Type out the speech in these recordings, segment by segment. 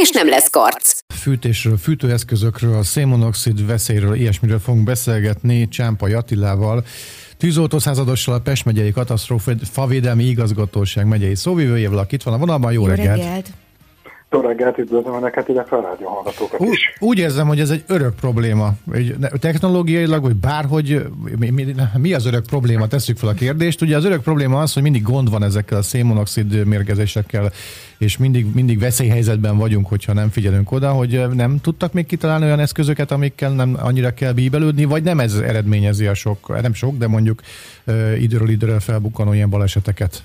és nem lesz karc. Fűtésről, fűtőeszközökről, szénmonoxid veszélyről, ilyesmiről fogunk beszélgetni Csámpa Jatilával, Tűzoltó századossal a Pest megyei katasztrófa védelmi igazgatóság megyei szóvivőjével, akit van a vonalban. Jó, Jó reggelt! reggelt. Jó reggelt, üdvözlöm Önöket, illetve a rádió hallgatókat úgy, is. Úgy érzem, hogy ez egy örök probléma. Technológiailag, vagy bárhogy, mi, mi, mi az örök probléma? Tesszük fel a kérdést. Ugye az örök probléma az, hogy mindig gond van ezekkel a szénmonoxid mérgezésekkel, és mindig, mindig veszélyhelyzetben vagyunk, hogyha nem figyelünk oda, hogy nem tudtak még kitalálni olyan eszközöket, amikkel nem annyira kell bíbelődni, vagy nem ez eredményezi a sok, nem sok, de mondjuk időről időre felbukkanó ilyen baleseteket.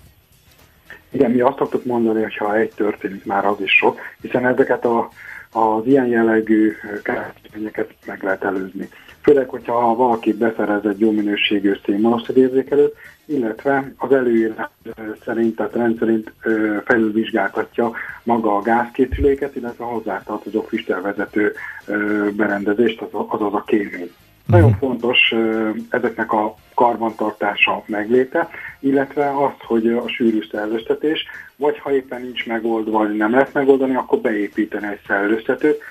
Igen, mi azt szoktuk mondani, hogy ha egy történik, már az is sok, hiszen ezeket a, az ilyen jellegű kártényeket meg lehet előzni. Főleg, hogyha valaki beszerez egy jó minőségű szénmonoxid érzékelőt, illetve az előírás szerint, tehát rendszerint felülvizsgáltatja maga a gázkészüléket, illetve hozzátartozó füstölvezető berendezést, azaz a kémény. Uh-huh. Nagyon fontos ezeknek a karbantartása megléte, illetve az, hogy a sűrű szellőztetés, vagy ha éppen nincs megoldva, vagy nem lehet megoldani, akkor beépíteni egy szellőztetőt,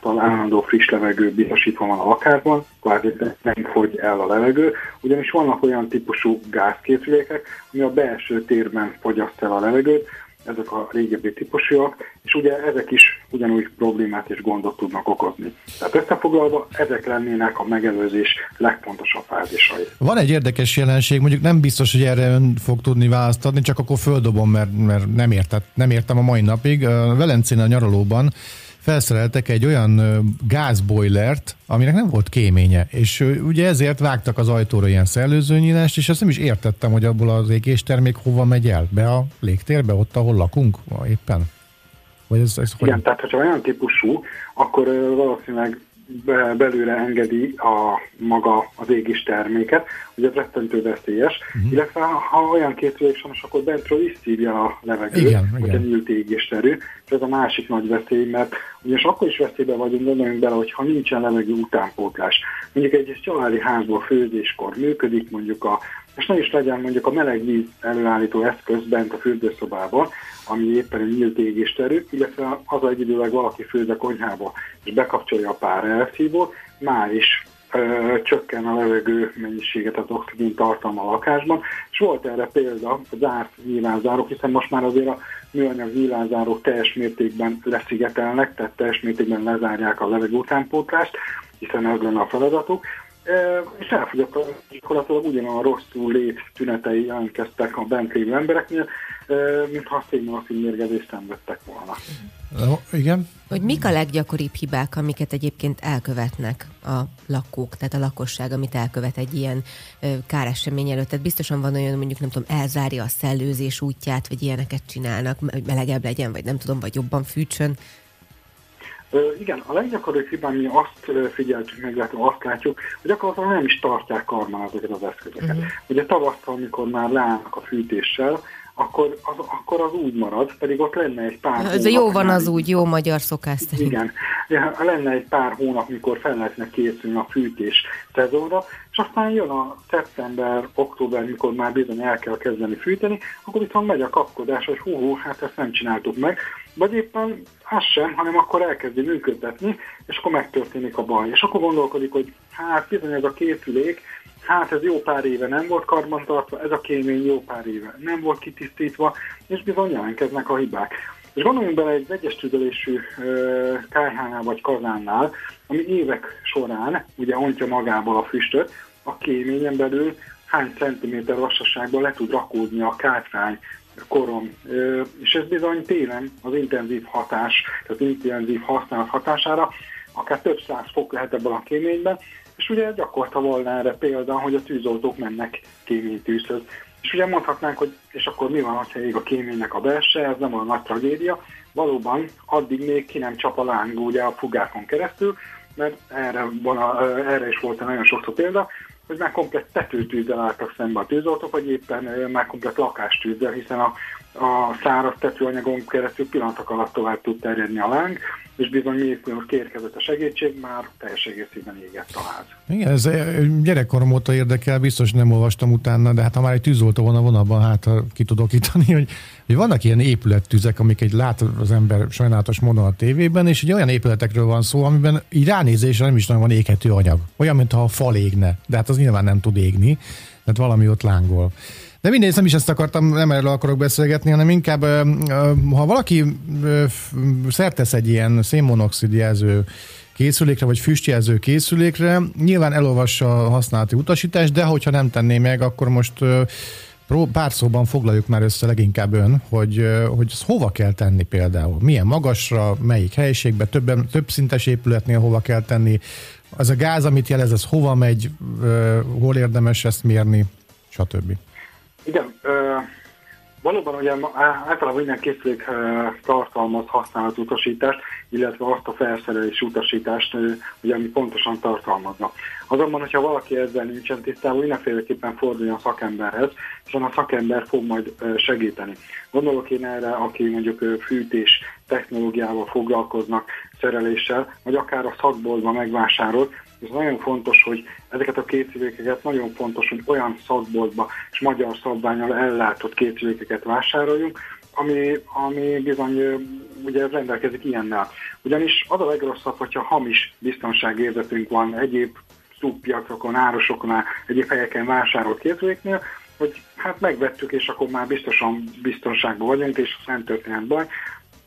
az állandó friss levegő biztosítva van a lakásban, kvázi nem fogy el a levegő, ugyanis vannak olyan típusú gázkészülékek, ami a belső térben fogyaszt el a levegőt, ezek a régebbi típusúak, és ugye ezek is ugyanúgy problémát és gondot tudnak okozni. Tehát összefoglalva, ezek lennének a megelőzés legfontosabb fázisai. Van egy érdekes jelenség, mondjuk nem biztos, hogy erre ön fog tudni választ adni, csak akkor földobom, mert, mert nem, értett, nem értem a mai napig. Velencén a nyaralóban felszereltek egy olyan gázbojlert, aminek nem volt kéménye, és ugye ezért vágtak az ajtóra ilyen szellőzőnyílást, és azt nem is értettem, hogy abból az égéstermék hova megy el, be a légtérbe, ott, ahol lakunk éppen. Vagy ez, ez Igen, hogy... tehát ha olyan típusú, akkor valószínűleg belőle engedi a maga az égis terméket, ugye ez rettentő veszélyes, uh-huh. illetve ha olyan készülék sajnos, akkor bentről is szívja a levegőt, igen, hogyha igen. nyílt égésterű, és ez a másik nagy veszély, mert ugyanis akkor is veszélyben vagyunk, gondoljunk bele, hogyha nincsen levegő utánpótlás. Mondjuk egy családi házból főzéskor működik, mondjuk a és ne is legyen mondjuk a meleg víz előállító eszköz bent a fürdőszobában, ami éppen egy nyílt égésterű, illetve az egyidőleg valaki főz a konyhába, és bekapcsolja a pár elszívót, már is ö, csökken a levegő mennyiséget, az oxigén tartalma a lakásban, és volt erre példa a zárt nyilvánzárok, hiszen most már azért a műanyag nyilvánzárók teljes mértékben leszigetelnek, tehát teljes mértékben lezárják a levegő utánpótlást, hiszen ez lenne a feladatuk, és elfogyott gyakorlatilag ugyanolyan rosszul lét tünetei jelentkeztek a bent lévő embereknél, mintha a szénmonoxid mérgezést szenvedtek volna. Igen. Hogy mik a leggyakoribb hibák, amiket egyébként elkövetnek a lakók, tehát a lakosság, amit elkövet egy ilyen káresemény előtt. Tehát biztosan van olyan, mondjuk nem tudom, elzárja a szellőzés útját, vagy ilyeneket csinálnak, hogy melegebb legyen, vagy nem tudom, vagy jobban fűtsön. Igen, a leggyakoribb hiba, mi azt figyeltük meg, illetve azt látjuk, hogy gyakorlatilag nem is tartják karban ezeket az eszközöket. Uh-huh. Ugye tavasztal, amikor már leállnak a fűtéssel, akkor az, akkor az úgy marad, pedig ott lenne egy pár Ez jó van az úgy, jó magyar szokás szerint. Igen, lenne egy pár hónap, mikor fel lehetne készülni a fűtés szezonra, és aztán jön a szeptember, október, mikor már bizony el kell kezdeni fűteni, akkor viszont megy a kapkodás, hogy hú, hú hát ezt nem csináltuk meg, vagy éppen az sem, hanem akkor elkezdi működtetni, és akkor megtörténik a baj. És akkor gondolkodik, hogy hát bizony ez a készülék, hát ez jó pár éve nem volt karbantartva, ez a kémény jó pár éve nem volt kitisztítva, és bizony jelentkeznek a hibák. És gondoljunk bele egy vegyes tüdelésű kájhánál vagy kazánnál, ami évek során ugye ontja magából a füstöt, a kéményen belül hány centiméter lassasságban le tud rakódni a kátrány, korom. És ez bizony télen az intenzív hatás, tehát intenzív használat hatására akár több száz fok lehet ebben a kéményben, és ugye gyakorta volna erre példa, hogy a tűzoltók mennek kéménytűzhöz. És ugye mondhatnánk, hogy és akkor mi van, ha ég a kéménynek a belse, ez nem olyan nagy tragédia, valóban addig még ki nem csap a láng ugye a fugákon keresztül, mert erre, van a, erre is volt nagyon sokszor példa, hogy már komplet tetőtűzzel álltak szembe a tűzoltók, vagy éppen már komplet lakástűzzel, hiszen a, a száraz tetőanyagon keresztül pillanatok alatt tovább tud terjedni a láng, és bizony mikor kérkezett a segítség, már teljes egészében égett a ház. Igen, ez gyerekkorom óta érdekel, biztos nem olvastam utána, de hát ha már egy tűzoltó van a vonalban, hát ki tudok ítani, hogy, hogy vannak ilyen épülettüzek, amik egy lát az ember sajnálatos módon a tévében, és egy olyan épületekről van szó, amiben így ránézésre nem is nagyon van éghető anyag. Olyan, mintha a fal égne, de hát az nyilván nem tud égni, mert valami ott lángol. De mindegy, nem is ezt akartam, nem erről akarok beszélgetni, hanem inkább, ha valaki szertesz egy ilyen szénmonoxid jelző készülékre, vagy füstjelző készülékre, nyilván elolvassa a használati utasítást, de hogyha nem tenné meg, akkor most pár szóban foglaljuk már össze leginkább ön, hogy, hogy ezt hova kell tenni például. Milyen magasra, melyik helyiségbe, több, több szintes épületnél hova kell tenni. Az a gáz, amit jelez, ez hova megy, hol érdemes ezt mérni, stb. Igen, ö, valóban ugye általában minden készülék tartalmaz utasítást, illetve azt a felszerelés utasítást, ugye, ami pontosan tartalmazna. Azonban, hogyha valaki ezzel nincsen tisztában, mindenféleképpen forduljon a szakemberhez, és a szakember fog majd segíteni. Gondolok én erre, aki mondjuk fűtés technológiával foglalkoznak, szereléssel, vagy akár a szakboltban megvásárolt, ez nagyon fontos, hogy ezeket a készülékeket nagyon fontos, hogy olyan szakboltba és magyar szabványal ellátott készülékeket vásároljunk, ami, ami bizony ugye rendelkezik ilyennel. Ugyanis az a legrosszabb, hogyha hamis biztonságérzetünk van egyéb szubpiacokon, árusokon, egyéb helyeken vásárolt készüléknél, hogy hát megvettük, és akkor már biztosan biztonságban vagyunk, és nem történhet baj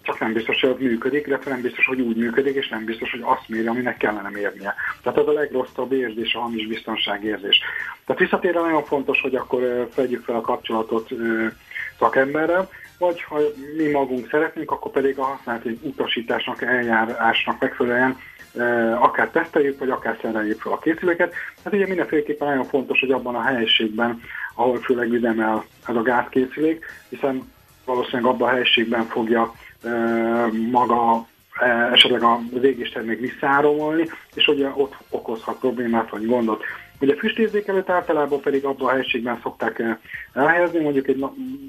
csak nem biztos, hogy működik, illetve nem biztos, hogy úgy működik, és nem biztos, hogy azt méri, aminek kellene mérnie. Tehát ez a legrosszabb érzés, a hamis biztonságérzés. Tehát visszatérve nagyon fontos, hogy akkor vegyük fel a kapcsolatot szakemberrel, vagy ha mi magunk szeretnénk, akkor pedig a használati utasításnak, eljárásnak megfelelően akár teszteljük, vagy akár szereljük fel a készüléket. Hát ugye mindenféleképpen nagyon fontos, hogy abban a helyiségben, ahol főleg üzemel ez a gázkészülék, hiszen valószínűleg abban a helyiségben fogja maga esetleg a még visszáromolni, és ugye ott okozhat problémát vagy gondot. Ugye füstérzékelőt általában pedig abban a helységben szokták elhelyezni, mondjuk egy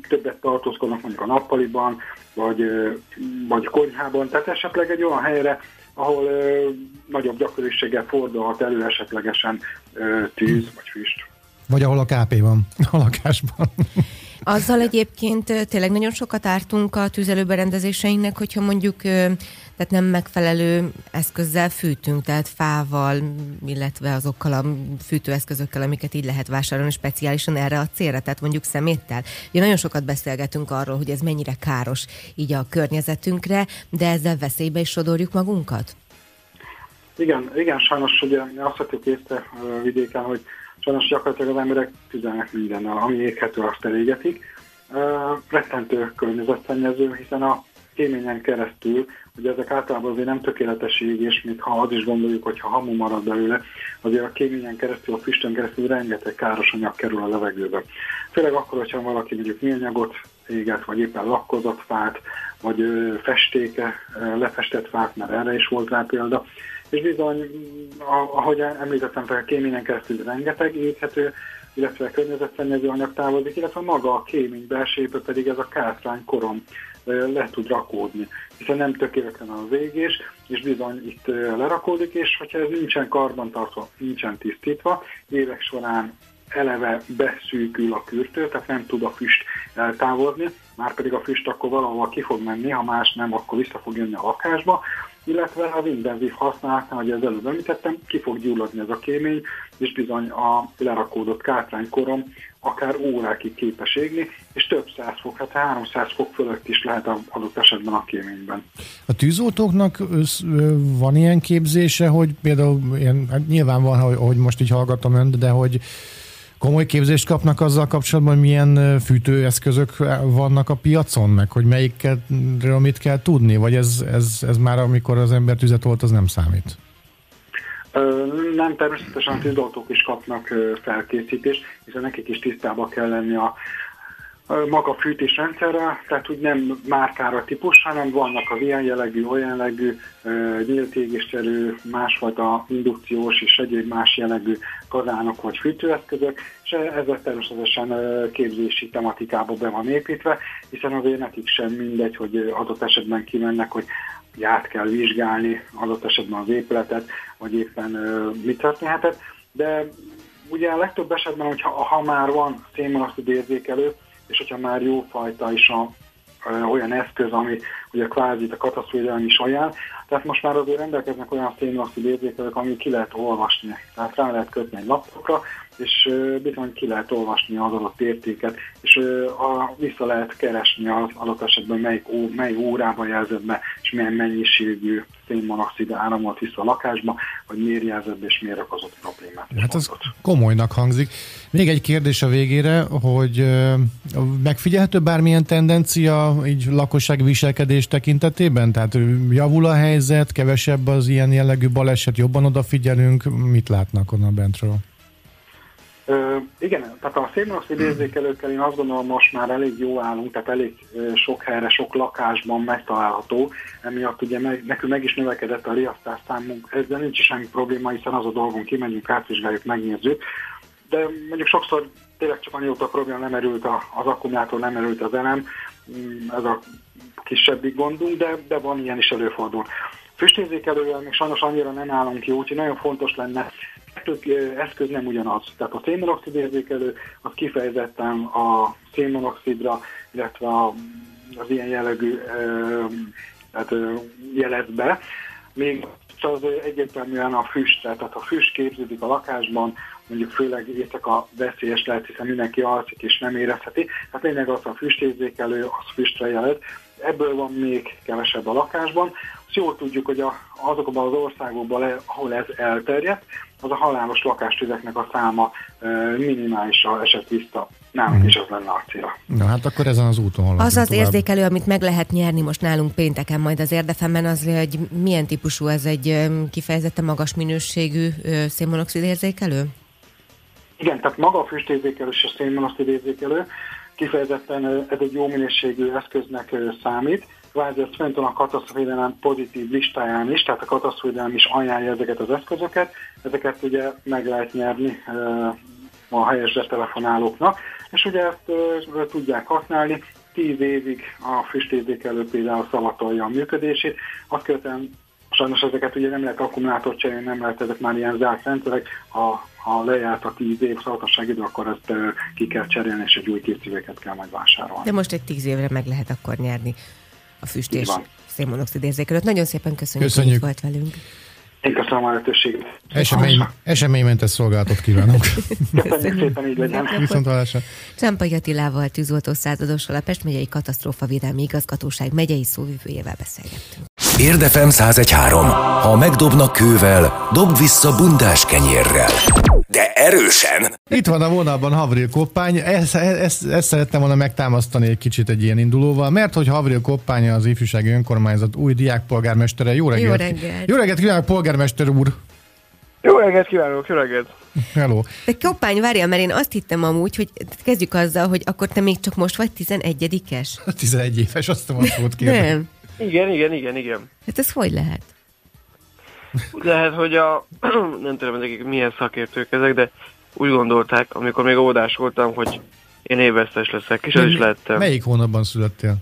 többet tartózkodnak mondjuk a nappaliban, vagy, vagy konyhában, tehát esetleg egy olyan helyre, ahol ö, nagyobb gyakoriséggel fordulhat elő esetlegesen ö, tűz vagy füst. Vagy ahol a KP van a lakásban. Azzal egyébként tényleg nagyon sokat ártunk a tüzelőberendezéseinknek, hogyha mondjuk tehát nem megfelelő eszközzel fűtünk, tehát fával, illetve azokkal a fűtőeszközökkel, amiket így lehet vásárolni speciálisan erre a célra, tehát mondjuk szeméttel. Ugye nagyon sokat beszélgetünk arról, hogy ez mennyire káros így a környezetünkre, de ezzel veszélybe is sodorjuk magunkat? Igen, igen, sajnos ugye azt vettük észre vidéken, hogy Sajnos gyakorlatilag az emberek tüzelnek mindennel, ami éghető, azt elégetik. Uh, rettentő környezetszennyező, hiszen a kéményen keresztül, ugye ezek általában azért nem tökéletes égés, mint ha az is gondoljuk, hogy ha hamu marad belőle, azért a kéményen keresztül, a füstön keresztül rengeteg káros anyag kerül a levegőbe. Főleg akkor, hogyha valaki mondjuk műanyagot éget, vagy éppen lakkozott fát, vagy festéke, lefestett fát, mert erre is volt rá példa, és bizony, ahogy említettem fel, a kéményen keresztül rengeteg éghető, illetve környezetszennyező anyag távozik, illetve maga a kémény belsejéből pedig ez a kátrány korom le tud rakódni, hiszen nem tökéletlen az égés, és bizony itt lerakódik, és hogyha ez nincsen karbantartva, nincsen tisztítva, évek során eleve beszűkül a kürtő, tehát nem tud a füst eltávolni, már pedig a füst akkor valahol ki fog menni, ha más nem, akkor vissza fog jönni a lakásba, illetve az intenzív használatnál, ahogy az előbb említettem, ki fog gyulladni ez a kémény, és bizony a lerakódott kátránykorom akár órákig képes égni, és több száz fok, hát 300 fok fölött is lehet adott esetben a kéményben. A tűzoltóknak van ilyen képzése, hogy például ilyen, hát nyilván van, hogy most így hallgatom önt, de hogy komoly képzést kapnak azzal kapcsolatban, hogy milyen fűtőeszközök vannak a piacon, meg hogy melyikről mit kell tudni, vagy ez, ez, ez már amikor az ember tüzet volt, az nem számít? Nem, természetesen a tűzoltók is kapnak felkészítést, hiszen nekik is tisztába kell lenni a, maga fűtésrendszerrel, tehát úgy nem márkára típus, hanem vannak az ilyen jellegű, olyan jellegű, nyílt égésterő, másfajta indukciós és egyéb más jellegű kazánok vagy fűtőeszközök, és ezek természetesen képzési tematikába be van építve, hiszen azért nekik sem mindegy, hogy adott esetben kimennek, hogy át kell vizsgálni adott esetben az épületet, vagy éppen mi történhetett, de ugye a legtöbb esetben, hogyha ha már van szénmonoxid érzékelő, és hogyha már jó fajta is a, olyan eszköz, ami ugye kvázi a katasztrófvédelem is ajánl, tehát most már azért rendelkeznek olyan szénmonoxid érzékelők, ami ki lehet olvasni, tehát rá lehet kötni egy laptopra, és bizony ki lehet olvasni az adott értéket, és a, vissza lehet keresni az adott esetben melyik, ó, mely órában jelzett be, és milyen mennyiségű szénmonoxid áramolt vissza a lakásba, vagy miért jelzett és miért okozott problémát. Hát az komolynak hangzik. Még egy kérdés a végére, hogy megfigyelhető bármilyen tendencia így lakosság viselkedés tekintetében? Tehát javul a helyzet, kevesebb az ilyen jellegű baleset, jobban odafigyelünk, mit látnak onnan bentről? Ö, igen, tehát a szénmonoxid érzékelőkkel én azt gondolom most már elég jó állunk, tehát elég sok helyre, sok lakásban megtalálható, emiatt ugye meg, nekünk meg is növekedett a riasztás számunk, ezzel nincs semmi probléma, hiszen az a dolgunk, kimegyünk, átvizsgáljuk, megnézzük, de mondjuk sokszor tényleg csak annyi a probléma nem erült az akkumulátor, nem erült az elem, ez a kisebbik gondunk, de, de van ilyen is előfordul. Füstérzékelővel még sajnos annyira nem állunk jó, úgyhogy nagyon fontos lenne kettő eszköz nem ugyanaz. Tehát a szénmonoxid érzékelő az kifejezetten a szénmonoxidra, illetve az ilyen jellegű tehát jelez be, még az egyértelműen a füstre, tehát a füst képződik a lakásban, mondjuk főleg éjszaka veszélyes lehet, hiszen mindenki alszik és nem érezheti. Hát lényeg az a füstérzékelő, az füstre jelez. Ebből van még kevesebb a lakásban. Azt jól tudjuk, hogy a, azokban az országokban, ahol ez elterjedt, az a halálos lakástüzeknek a száma minimálisra esett vissza. Nálunk mm. is az lenne a cél. Na hát akkor ezen az úton haladunk Az az tovább. érzékelő, amit meg lehet nyerni most nálunk pénteken majd az érdefemben, az, hogy milyen típusú ez egy kifejezetten magas minőségű szénmonoxid érzékelő? Igen, tehát maga a füstérzékelő és a szénmonoxid érzékelő kifejezetten ez egy jó minőségű eszköznek számít, kvázi ez fent a katasztrófédelem pozitív listáján is, tehát a katasztrófédelem is ajánlja ezeket az eszközöket, ezeket ugye meg lehet nyerni a helyes telefonálóknak, és ugye ezt tudják használni, 10 évig a füstérzékelő például szavatolja a működését, azt követően sajnos ezeket ugye nem lehet akkumulátort cserélni, nem lehet ezek már ilyen zárt rendszerek, ha, ha lejárt a 10 év szavatosság idő, akkor ezt ki kell cserélni, és egy új készüléket kell majd vásárolni. De most egy 10 évre meg lehet akkor nyerni a füst és szénmonoxid érzékelőt. Nagyon szépen köszönjük, köszönjük. hogy itt volt velünk. Én köszönöm a lehetőséget. Esemény, eseménymentes szolgálatot kívánok. Köszönjük szépen, így legyen. Viszont hallásra. Csempai Attilával, tűzoltó századossal a Pest megyei katasztrófavédelmi igazgatóság megyei szóvivőjével beszélgettünk. Érdefem 1013. Ha megdobnak kővel, dob vissza bundás kenyérrel de erősen. Itt van a vonalban Havril Koppány, ezt, ezt, ezt szerettem volna megtámasztani egy kicsit egy ilyen indulóval, mert hogy Havril Koppány az ifjúsági önkormányzat új diákpolgármestere. Jó reggelt! Jó reggelt! Jó reggelt kívánok, polgármester úr! Jó reggelt kívánok, jó reggelt! Hello. De Koppány, várja, mert én azt hittem amúgy, hogy kezdjük azzal, hogy akkor te még csak most vagy 11-es? 11 éves, azt mondom, hogy kérni. Nem. Igen, igen, igen, igen. Hát ez hogy lehet? Lehet, hogy a, nem tudom, hogy milyen szakértők ezek, de úgy gondolták, amikor még óvodás voltam, hogy én évesztes leszek, és az is lettem. Melyik hónapban születtél?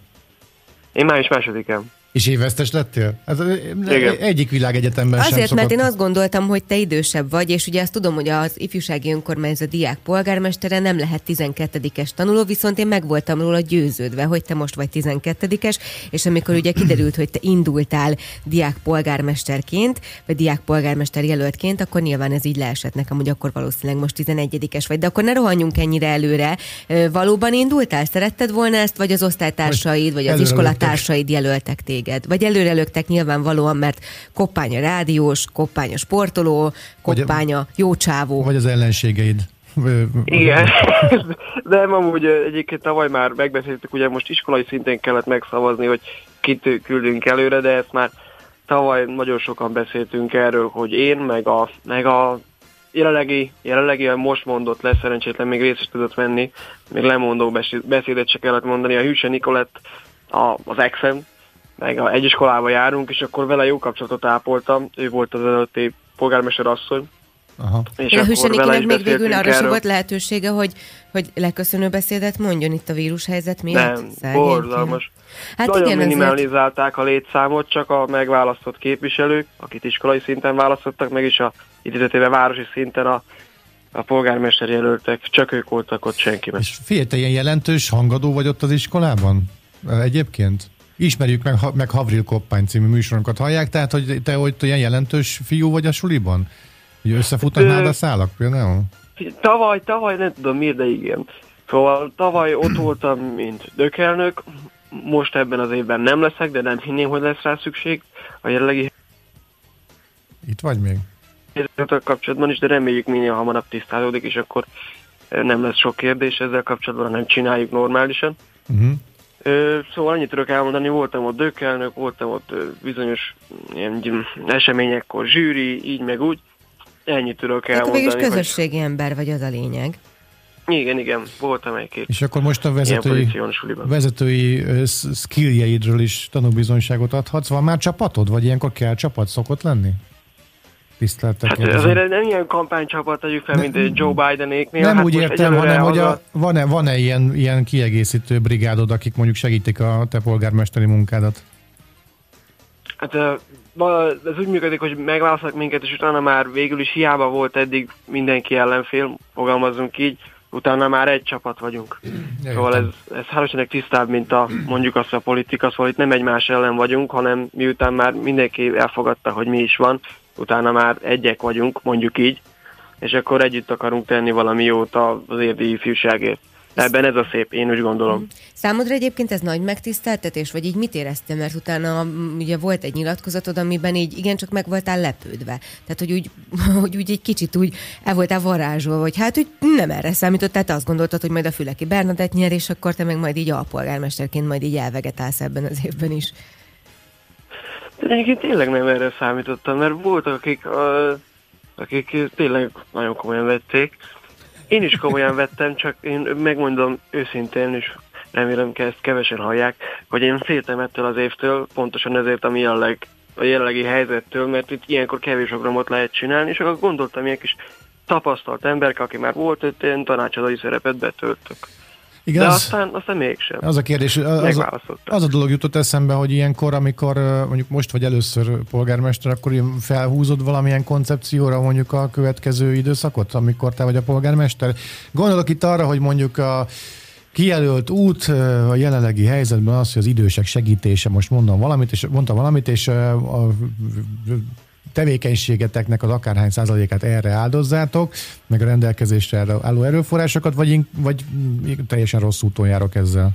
Én május másodikán. És évesztes lettél? Ez Igen. egyik világegyetemben Azért, sem szokott... mert én azt gondoltam, hogy te idősebb vagy, és ugye azt tudom, hogy az ifjúsági önkormányzat diák polgármestere nem lehet 12-es tanuló, viszont én meg voltam róla győződve, hogy te most vagy 12-es, és amikor ugye kiderült, hogy te indultál diák polgármesterként, vagy diák polgármester jelöltként, akkor nyilván ez így leesett nekem, hogy akkor valószínűleg most 11-es vagy. De akkor ne rohanjunk ennyire előre. Valóban indultál? Szeretted volna ezt, vagy az osztálytársaid, vagy az iskolatársaid jelöltek téged? Téged? Vagy előrelögtek nyilvánvalóan, mert koppány a rádiós, koppány a sportoló, koppány a jó csávó. Vagy az ellenségeid. Igen, de amúgy egyébként tavaly már megbeszéltük, ugye most iskolai szinten kellett megszavazni, hogy kit küldünk előre, de ezt már tavaly nagyon sokan beszéltünk erről, hogy én, meg a, meg a jelenlegi, jelenlegi most mondott lesz, szerencsétlen még részt is tudott venni, még lemondó beszédet se kellett mondani. A Hűse Nikolett a, az exem, meg egy iskolába járunk, és akkor vele jó kapcsolatot ápoltam. Ő volt az előtti polgármester asszony, Aha. És Én a Hüsenikinek még végül arra sem volt lehetősége, hogy, hogy leköszönő beszédet mondjon itt a vírushelyzet miatt? Nem, borzalmas. Hát Nagyon igen, minimalizálták azért... a létszámot, csak a megválasztott képviselők, akit iskolai szinten választottak, meg is a idézetével városi szinten a, a polgármester jelöltek, csak ők voltak ott senki. És figyelj, te ilyen jelentős hangadó vagy ott az iskolában? Egyébként? Ismerjük meg, meg Havril Koppány című műsoronkat hallják, tehát hogy te hogy ilyen jelentős fiú vagy a suliban? Hogy összefutnak a szálak például? Tavaly, tavaly nem tudom miért, de igen. Szóval tavaly ott voltam, mint dökelnök, most ebben az évben nem leszek, de nem hinném, hogy lesz rá szükség. A jelenlegi itt vagy még? Ezzel kapcsolatban is, de reméljük minél hamarabb tisztázódik, és akkor nem lesz sok kérdés ezzel kapcsolatban, hanem csináljuk normálisan. Uh-huh. Szóval annyit tudok elmondani, voltam ott dökelnök, voltam ott bizonyos ilyen eseményekkor zsűri, így meg úgy, Ennyit tudok elmondani. Tehát végül közösségi hogy... ember vagy, az a lényeg. Igen, igen, voltam egy-két. És akkor most a vezetői, vezetői skilljeidről is tanúbizonyságot adhatsz. Van már csapatod, vagy ilyenkor kell csapat szokott lenni? Tiszteltek hát azért nem ilyen kampánycsapat tegyük fel, mint Joe Bidenéknél. Nem hát úgy értem, hanem hogy a, van-e, van-e ilyen, ilyen kiegészítő brigádod, akik mondjuk segítik a te polgármesteri munkádat? Hát ez úgy működik, hogy megválasztanak minket, és utána már végül is hiába volt eddig mindenki ellenfél, fogalmazunk így, utána már egy csapat vagyunk. Ja, szóval ez, ez hálóságnak tisztább, mint a mondjuk azt a politika, szóval itt nem egymás ellen vagyunk, hanem miután már mindenki elfogadta, hogy mi is van, utána már egyek vagyunk, mondjuk így, és akkor együtt akarunk tenni valami jót az érdi ifjúságért. Ebben ez a szép, én úgy gondolom. Mhm. Számodra egyébként ez nagy megtiszteltetés, vagy így mit éreztem, mert utána ugye volt egy nyilatkozatod, amiben így igencsak meg voltál lepődve. Tehát, hogy úgy, hogy úgy egy kicsit úgy el voltál varázsolva, hogy hát úgy nem erre számított, tehát azt gondoltad, hogy majd a Füleki Bernadett nyer, és akkor te meg majd így alpolgármesterként majd így elvegetálsz ebben az évben is. Egyébként tényleg nem erre számítottam, mert voltak, akik, uh, akik tényleg nagyon komolyan vették, én is komolyan vettem, csak én megmondom őszintén, és remélem, hogy ezt kevesen hallják, hogy én féltem ettől az évtől, pontosan ezért, ami a, leg, a jelenlegi helyzettől, mert itt ilyenkor kevés programot lehet csinálni, és akkor gondoltam, ilyen kis tapasztalt emberek, aki már volt én tanácsadói szerepet betöltök. Igaz? De aztán, aztán mégsem. Az a kérdés, az, a, az a dolog jutott eszembe, hogy ilyenkor, amikor mondjuk most vagy először polgármester, akkor felhúzod valamilyen koncepcióra mondjuk a következő időszakot, amikor te vagy a polgármester. Gondolok itt arra, hogy mondjuk a kijelölt út a jelenlegi helyzetben az, hogy az idősek segítése, most mondom valamit, és mondtam valamit, és a tevékenységeteknek az akárhány százalékát erre áldozzátok, meg a rendelkezésre álló erőforrásokat, vagy, vagy teljesen rossz úton járok ezzel?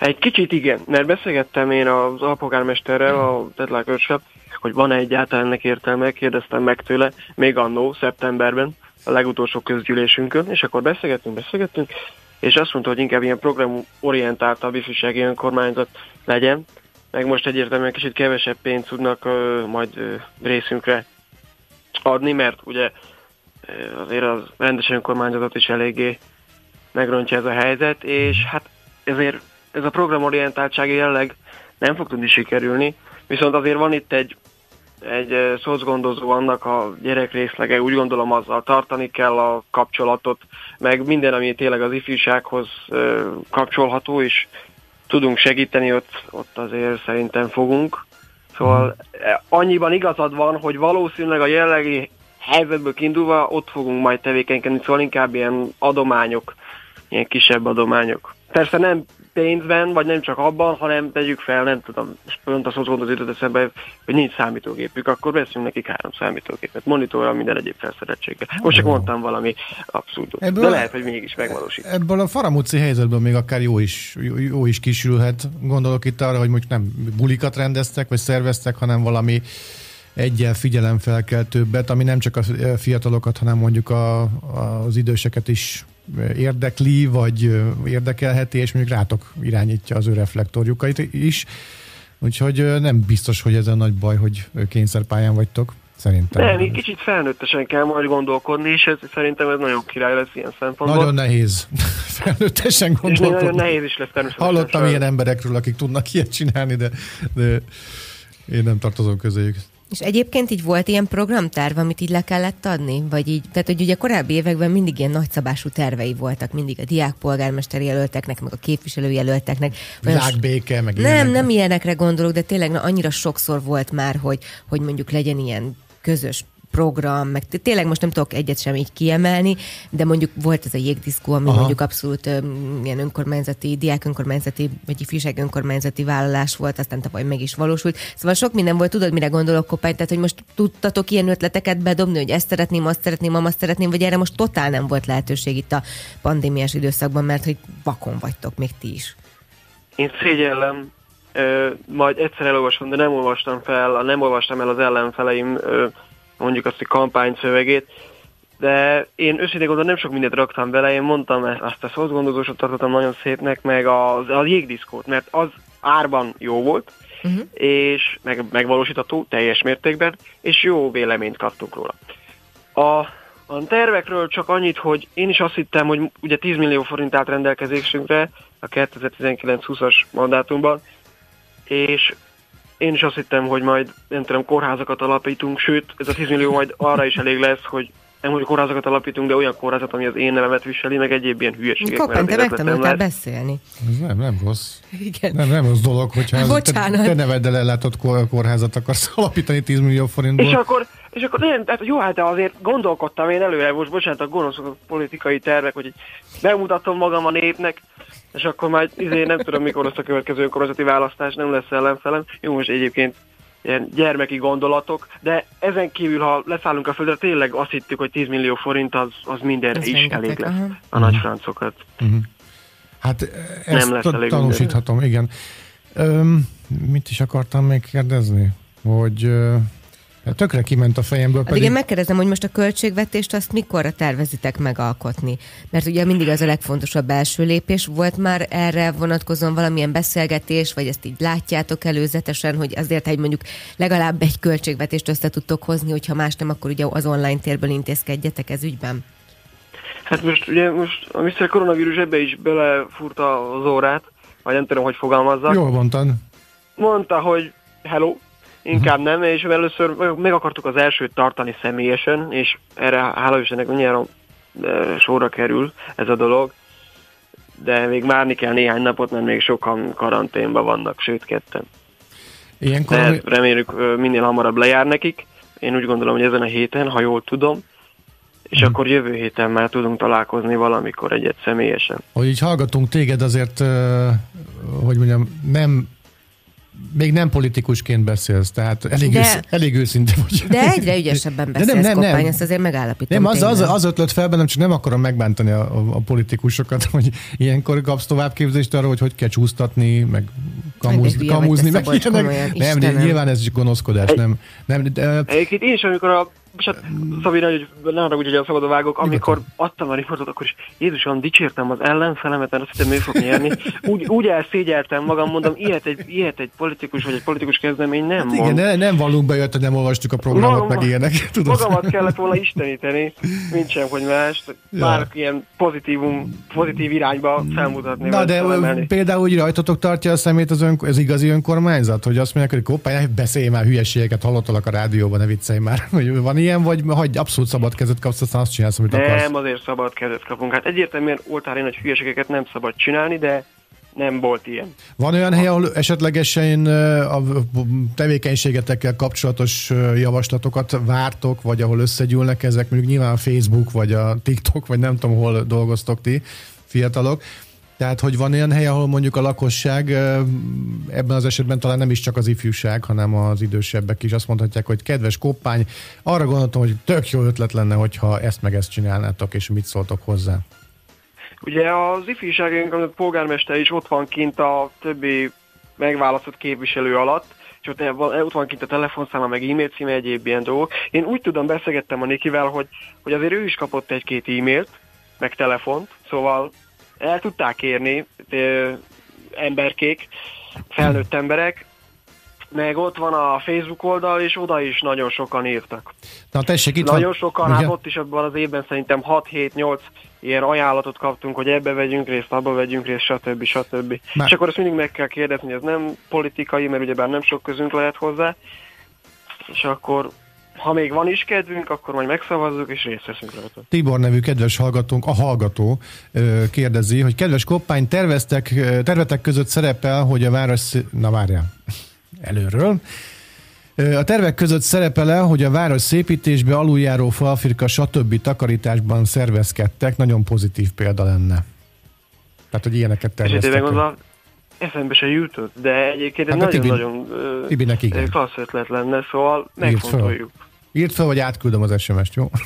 Egy kicsit igen, mert beszélgettem én az alpolgármesterrel, a Deadline Workshop, hogy van-e egyáltalán ennek értelme, kérdeztem meg tőle, még annó, szeptemberben, a legutolsó közgyűlésünkön, és akkor beszélgettünk, beszélgettünk, és azt mondta, hogy inkább ilyen programorientált a biztonsági önkormányzat legyen, meg most egyértelműen kicsit kevesebb pénzt tudnak ö, majd ö, részünkre adni, mert ugye azért az rendes önkormányzatot is eléggé megrontja ez a helyzet, és hát ezért ez a programorientáltság jelleg nem fog tudni sikerülni, viszont azért van itt egy, egy szocgondozó annak a gyerek részlege, úgy gondolom azzal tartani kell a kapcsolatot, meg minden, ami tényleg az ifjúsághoz kapcsolható, és tudunk segíteni, ott, ott azért szerintem fogunk. Szóval eh, annyiban igazad van, hogy valószínűleg a jelenlegi helyzetből kiindulva ott fogunk majd tevékenykedni, szóval inkább ilyen adományok, ilyen kisebb adományok. Persze nem pénzben, vagy nem csak abban, hanem tegyük fel, nem tudom, és pont azt gondolod jutott eszembe, hogy nincs számítógépük, akkor veszünk nekik három számítógépet, monitorral, minden egyéb felszereltséggel. Most csak mondtam valami abszurdot. Ebből, de lehet, hogy mégis megvalósít. Ebből a faramúci helyzetből még akár jó is, jó, jó is kisülhet. Gondolok itt arra, hogy most nem bulikat rendeztek, vagy szerveztek, hanem valami egyel figyelemfelkeltőbbet, ami nem csak a fiatalokat, hanem mondjuk a, az időseket is érdekli, vagy érdekelheti, és mondjuk rátok irányítja az ő reflektorjukat is. Úgyhogy nem biztos, hogy ez a nagy baj, hogy kényszerpályán vagytok. Szerintem. Nem, így kicsit felnőttesen kell majd gondolkodni, és ez, szerintem ez nagyon király lesz ilyen szempontból. Nagyon nehéz felnőttesen gondolkodni. És nagyon nehéz is lesz természetesen. Hallottam ilyen emberekről, akik tudnak ilyet csinálni, de, de én nem tartozom közéjük. És egyébként így volt ilyen programterv, amit így le kellett adni? Vagy így, tehát hogy ugye korábbi években mindig ilyen nagyszabású tervei voltak, mindig a diákpolgármester jelölteknek, meg a képviselőjelölteknek. Világbéke, meg Nem, ilyenekre. nem ilyenekre gondolok, de tényleg na, annyira sokszor volt már, hogy, hogy mondjuk legyen ilyen közös program, meg tényleg most nem tudok egyet sem így kiemelni, de mondjuk volt ez a jégdiszkó, ami Aha. mondjuk abszolút um, ilyen önkormányzati, diák önkormányzati, vagy ifjúság önkormányzati vállalás volt, aztán tavaly meg is valósult. Szóval sok minden volt, tudod, mire gondolok, Kopány, tehát hogy most tudtatok ilyen ötleteket bedobni, hogy ezt szeretném, azt szeretném, azt szeretném, vagy erre most totál nem volt lehetőség itt a pandémiás időszakban, mert hogy vakon vagytok még ti is. Én szégyellem, majd egyszer elolvasom, de nem olvastam fel, nem olvastam el az ellenfeleim mondjuk azt a kampány szövegét, de én őszintén gondolom nem sok mindent raktam vele, én mondtam ezt, azt a szózgondozósot tartottam nagyon szépnek, meg a, a jégdiszkót, mert az árban jó volt, uh-huh. és meg, megvalósítható teljes mértékben, és jó véleményt kaptunk róla. A, a tervekről csak annyit, hogy én is azt hittem, hogy ugye 10 millió forint állt rendelkezésünkre a 2019-20-as mandátumban, és én is azt hittem, hogy majd nem tudom, kórházakat alapítunk, sőt, ez a 10 millió majd arra is elég lesz, hogy nem, hogy kórházakat alapítunk, de olyan kórházat, ami az én nevemet viseli, meg egyéb ilyen hülyeségek. Koppen, te megtanultál beszélni. Ez nem, nem rossz. Igen. Nem, nem rossz dolog, hogyha az, te, te neveddel ellátott kórházat akarsz alapítani 10 millió forintból. És akkor, és akkor nem, tehát jó, hát de azért gondolkodtam én előre, most bocsánat, a gonoszok a politikai tervek, hogy bemutatom magam a népnek, és akkor majd izé, nem tudom, mikor lesz a következő önkormányzati választás, nem lesz ellenfelem. Jó, most egyébként ilyen gyermeki gondolatok, de ezen kívül, ha leszállunk a földre, tényleg azt hittük, hogy 10 millió forint az, az mindenre Ez is rengeteg, elég lesz aha. a nagy francokat. Uh-huh. Hát ezt nem lesz elég tanúsíthatom, minden. igen. Öm, mit is akartam még kérdezni? Hogy Hát tökre kiment a fejemből. Hát pedig... igen, megkérdezem, hogy most a költségvetést azt mikorra tervezitek megalkotni? Mert ugye mindig az a legfontosabb első lépés. Volt már erre vonatkozóan valamilyen beszélgetés, vagy ezt így látjátok előzetesen, hogy azért egy mondjuk legalább egy költségvetést össze tudtok hozni, hogyha más nem, akkor ugye az online térből intézkedjetek ez ügyben? Hát most ugye most a Mr. Koronavírus ebbe is belefúrta az órát, vagy nem tudom, hogy fogalmazza. Jól mondtad. Mondta, hogy hello, Inkább nem, és először meg akartuk az elsőt tartani személyesen, és erre hála Istennek nyilván sorra kerül ez a dolog, de még várni kell néhány napot, mert még sokan karanténban vannak, sőt ketten. Ilyenkor... De reméljük minél hamarabb lejár nekik. Én úgy gondolom, hogy ezen a héten, ha jól tudom, és hmm. akkor jövő héten már tudunk találkozni valamikor egyet személyesen. Hogy így hallgatunk téged azért, hogy mondjam, nem még nem politikusként beszélsz, tehát elég, de, ősz, elég őszinte vagy. De egyre ügyesebben beszélsz, de nem, nem, nem. ezt azért megállapítom. Nem, az, az, az ötlet fel bennem, csak nem akarom megbántani a, a, a politikusokat, hogy ilyenkor kapsz továbbképzést arra, hogy hogy kell csúsztatni, meg kamúzni, kamúzni meg ilyenek. Nem, nem, nyilván ez is gonoszkodás, nem. nem de, Egyébként én is, amikor a hát Szabina, hogy nem arra úgy, hogy a szabadon vágok, amikor adtam a riportot, akkor is Jézusom, dicsértem az ellenfelemet, mert azt hittem, ő fog nyerni. Úgy, úgy elszégyeltem magam, mondom, ilyet egy, ilyet egy politikus vagy egy politikus kezdemény nem hát igen, ne, nem valunk be, hogy nem olvastuk a programot, magam, meg ilyenek. Tudod? Magamat kellett volna isteníteni, mint sem, hogy más. Már ja. ilyen pozitívum, pozitív irányba felmutatni. Na de felmelni. például úgy rajtatok tartja a szemét az, ön, az igazi önkormányzat, hogy azt mondják, hogy koppány, beszélj már hülyeségeket, hallottalak a rádióban, ne viccelj már. Hogy van ilyen, vagy hagyj abszolút szabad kezet kapsz, aztán azt csinálsz, amit nem, akarsz? Nem, azért szabad kezet kapunk. Hát egyértelműen oltár én, hogy hülyeségeket nem szabad csinálni, de nem volt ilyen. Van olyan hely, ahol esetlegesen a tevékenységetekkel kapcsolatos javaslatokat vártok, vagy ahol összegyűlnek ezek, mondjuk nyilván a Facebook, vagy a TikTok, vagy nem tudom, hol dolgoztok ti, fiatalok, tehát, hogy van olyan hely, ahol mondjuk a lakosság ebben az esetben talán nem is csak az ifjúság, hanem az idősebbek is azt mondhatják, hogy kedves koppány, arra gondoltam, hogy tök jó ötlet lenne, hogyha ezt meg ezt csinálnátok, és mit szóltok hozzá. Ugye az ifjúságunk, a polgármester is ott van kint a többi megválasztott képviselő alatt, és ott, ott van kint a telefonszáma, meg e-mail címe, egyéb ilyen dolgok. Én úgy tudom, beszélgettem a Nikivel, hogy, hogy azért ő is kapott egy-két e-mailt, meg telefont, szóval el tudták érni emberkék, felnőtt emberek, meg ott van a Facebook oldal, és oda is nagyon sokan írtak. Na tessék, itt nagyon van. sokan, Igen. hát ott is abban az évben szerintem 6-7-8 ilyen ajánlatot kaptunk, hogy ebbe vegyünk részt, abba vegyünk részt, stb. stb. Már... És akkor azt mindig meg kell kérdezni, hogy ez nem politikai, mert ugyebár nem sok közünk lehet hozzá, és akkor ha még van is kedvünk, akkor majd megszavazzuk, és részt veszünk rajta. Tibor nevű kedves hallgatónk, a hallgató kérdezi, hogy kedves koppány, terveztek, tervetek között szerepel, hogy a város... Na várjál, előről. A tervek között szerepele, hogy a város szépítésbe, aluljáró falfirka, stb. takarításban szervezkedtek. Nagyon pozitív példa lenne. Tehát, hogy ilyeneket terveztek. És gondolom, eszembe se jutott, de egyébként hát nagyon-nagyon nagyon klassz ötlet lenne, szóval megfontoljuk. Írt fel, vagy átküldöm az SMS-t, jó?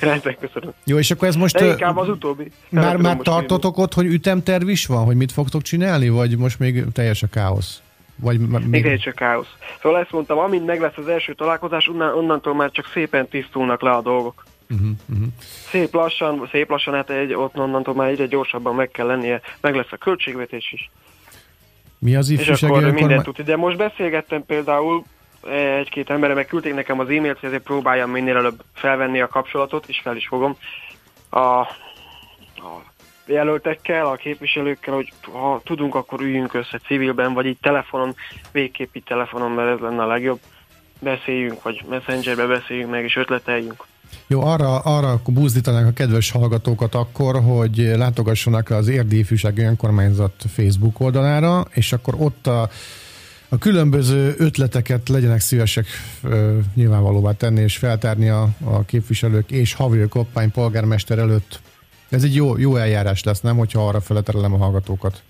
Rendben, köszönöm. Jó, és akkor ez most... De inkább az utóbbi. Már, már tartotok ott, hogy ütemterv is van, hogy mit fogtok csinálni, vagy most még teljes a káosz? Vagy még... még egy csak káosz. Szóval ezt mondtam, amint meg lesz az első találkozás, onnan, onnantól már csak szépen tisztulnak le a dolgok. Uh-huh, uh-huh. Szép lassan, szép lassan, hát egy, ott onnantól már egyre gyorsabban meg kell lennie, meg lesz a költségvetés is. Mi az ifjúsági És akkor önkormány... mindent tud. De most beszélgettem például egy-két emberre, meg küldték nekem az e-mailt, hogy ezért próbáljam minél előbb felvenni a kapcsolatot, és fel is fogom a, a jelöltekkel, a képviselőkkel, hogy ha tudunk, akkor üljünk össze civilben, vagy így telefonon, végképp így telefonon, mert ez lenne a legjobb. Beszéljünk, vagy messengerbe beszéljünk meg, és ötleteljünk. Jó, arra, arra búzdítanánk a kedves hallgatókat akkor, hogy látogassanak az Érdi Ifjúsági Önkormányzat Facebook oldalára, és akkor ott a a különböző ötleteket legyenek szívesek ö, nyilvánvalóvá tenni és feltárni a, a képviselők és Havő Koppány polgármester előtt. Ez egy jó, jó eljárás lesz, nem, hogyha arra feleterelem a hallgatókat.